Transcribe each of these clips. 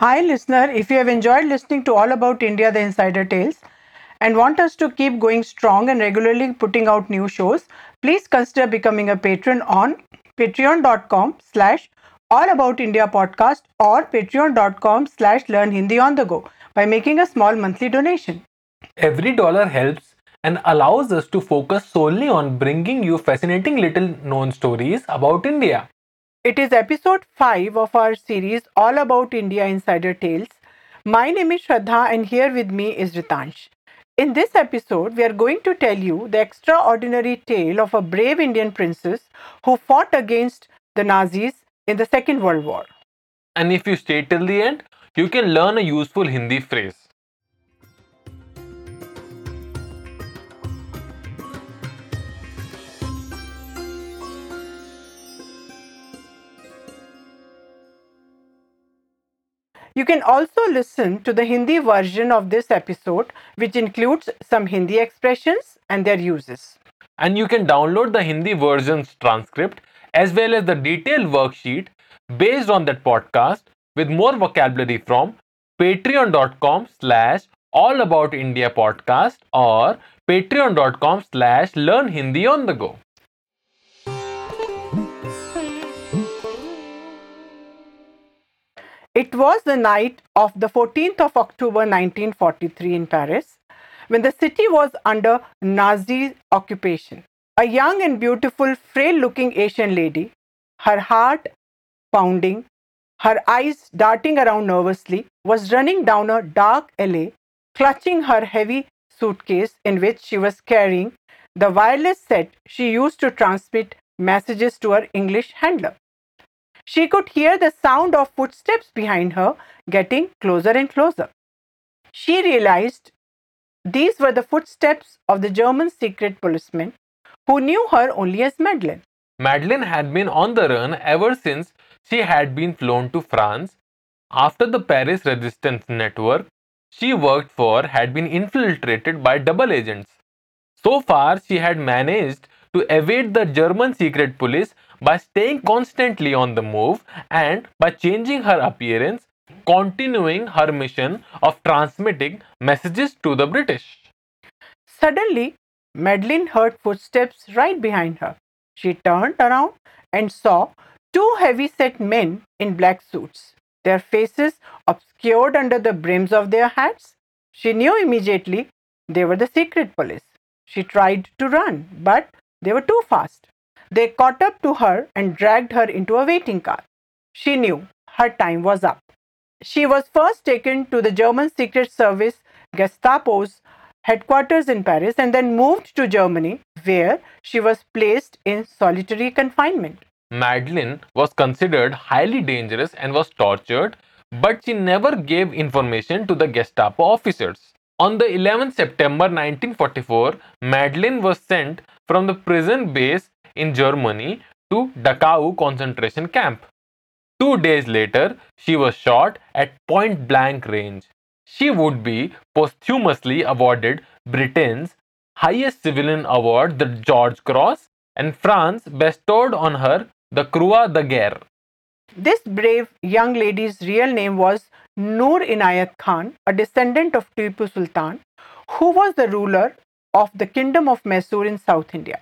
Hi, listener. If you have enjoyed listening to All About India, the Insider Tales, and want us to keep going strong and regularly putting out new shows, please consider becoming a patron on patreon.com slash all about India podcast or patreon.com slash learn Hindi on the go by making a small monthly donation. Every dollar helps and allows us to focus solely on bringing you fascinating little known stories about India. It is episode 5 of our series All About India Insider Tales. My name is Shraddha and here with me is Ritansh. In this episode, we are going to tell you the extraordinary tale of a brave Indian princess who fought against the Nazis in the Second World War. And if you stay till the end, you can learn a useful Hindi phrase. You can also listen to the Hindi version of this episode, which includes some Hindi expressions and their uses. And you can download the Hindi version's transcript as well as the detailed worksheet based on that podcast with more vocabulary from patreon.com slash all about India podcast or patreon.com slash learn Hindi on the go. It was the night of the 14th of October 1943 in Paris when the city was under Nazi occupation. A young and beautiful, frail looking Asian lady, her heart pounding, her eyes darting around nervously, was running down a dark alley, clutching her heavy suitcase in which she was carrying the wireless set she used to transmit messages to her English handler. She could hear the sound of footsteps behind her getting closer and closer. She realized these were the footsteps of the German secret policeman who knew her only as Madeleine. Madeleine had been on the run ever since she had been flown to France after the Paris resistance network she worked for had been infiltrated by double agents. So far, she had managed to evade the German secret police by staying constantly on the move and by changing her appearance, continuing her mission of transmitting messages to the British. Suddenly, Madeleine heard footsteps right behind her. She turned around and saw two heavy set men in black suits, their faces obscured under the brims of their hats. She knew immediately they were the secret police. She tried to run, but they were too fast. They caught up to her and dragged her into a waiting car. She knew her time was up. She was first taken to the German Secret Service Gestapo's headquarters in Paris and then moved to Germany, where she was placed in solitary confinement. Madeleine was considered highly dangerous and was tortured, but she never gave information to the Gestapo officers. On the 11th September 1944, Madeleine was sent from the prison base in Germany to Dachau concentration camp. Two days later, she was shot at point blank range. She would be posthumously awarded Britain's highest civilian award, the George Cross, and France bestowed on her the Croix de Guerre. This brave young lady's real name was Noor Inayat Khan, a descendant of Tipu Sultan, who was the ruler of the Kingdom of Mysore in South India.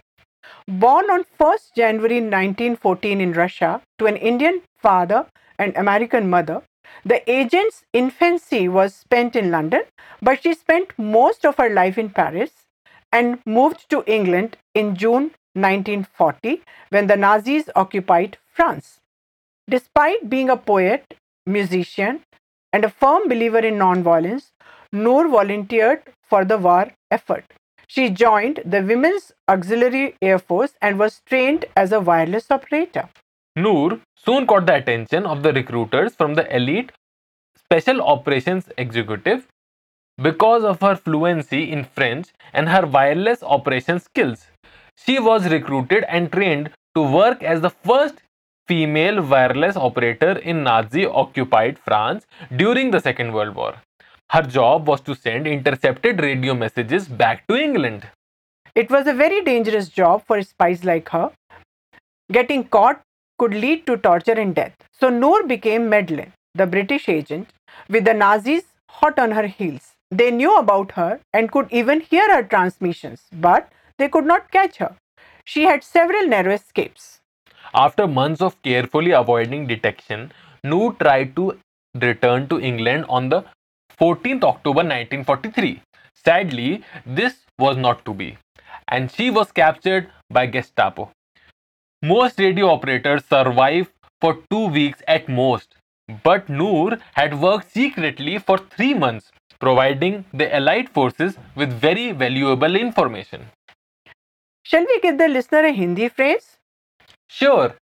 Born on 1st January 1914 in Russia to an Indian father and American mother, the agent's infancy was spent in London, but she spent most of her life in Paris and moved to England in June 1940 when the Nazis occupied France. Despite being a poet, musician, and a firm believer in nonviolence, Noor volunteered for the war effort. She joined the Women's Auxiliary Air Force and was trained as a wireless operator. Noor soon caught the attention of the recruiters from the elite Special Operations Executive because of her fluency in French and her wireless operation skills. She was recruited and trained to work as the first female wireless operator in Nazi occupied France during the Second World War. Her job was to send intercepted radio messages back to England. It was a very dangerous job for spies like her. Getting caught could lead to torture and death. So Noor became Madeleine, the British agent, with the Nazis hot on her heels. They knew about her and could even hear her transmissions, but they could not catch her. She had several narrow escapes. After months of carefully avoiding detection, Noor tried to return to England on the 14th October 1943. Sadly, this was not to be, and she was captured by Gestapo. Most radio operators survive for two weeks at most, but Noor had worked secretly for three months, providing the Allied forces with very valuable information. Shall we give the listener a Hindi phrase? Sure,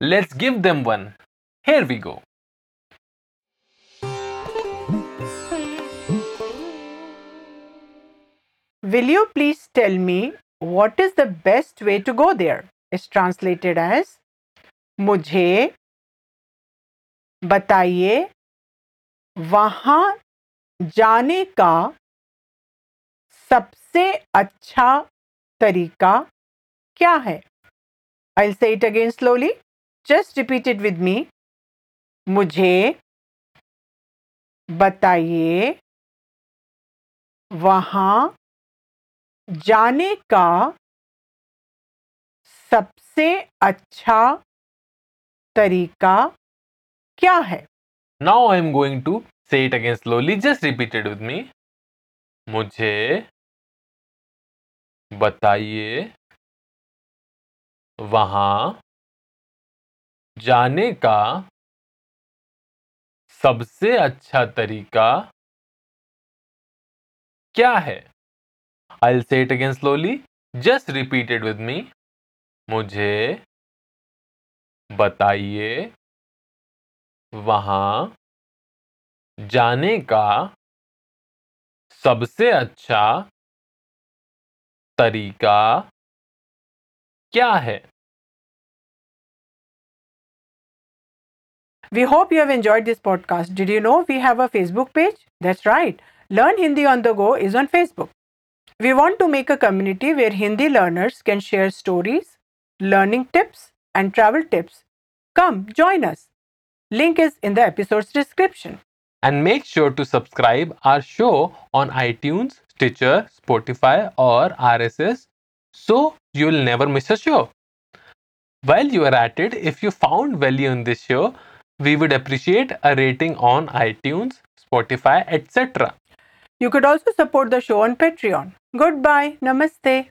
let's give them one. Here we go. Will you please tell me what is the best way to go there? Is translated as मुझे बताइए वहाँ जाने का सबसे अच्छा तरीका क्या है I'll say it again slowly. Just repeat it with me. मुझे बताइए वहाँ जाने का सबसे अच्छा तरीका क्या है? Now I am going to say it again slowly just repeated with me मुझे बताइए वहाँ जाने का सबसे अच्छा तरीका क्या है? I'll say it again slowly. Just repeat it with me. मुझे बताइए वहाँ जाने का सबसे अच्छा तरीका क्या है We hope you have enjoyed this podcast. Did you know we have a Facebook page? That's right. Learn Hindi on the go is on Facebook. We want to make a community where Hindi learners can share stories, learning tips, and travel tips. Come, join us. Link is in the episode's description. and make sure to subscribe our show on iTunes, Stitcher, Spotify or RSS so you'll never miss a show. While you are at it, if you found value in this show, we would appreciate a rating on iTunes, Spotify, etc. You could also support the show on Patreon. Goodbye. Namaste.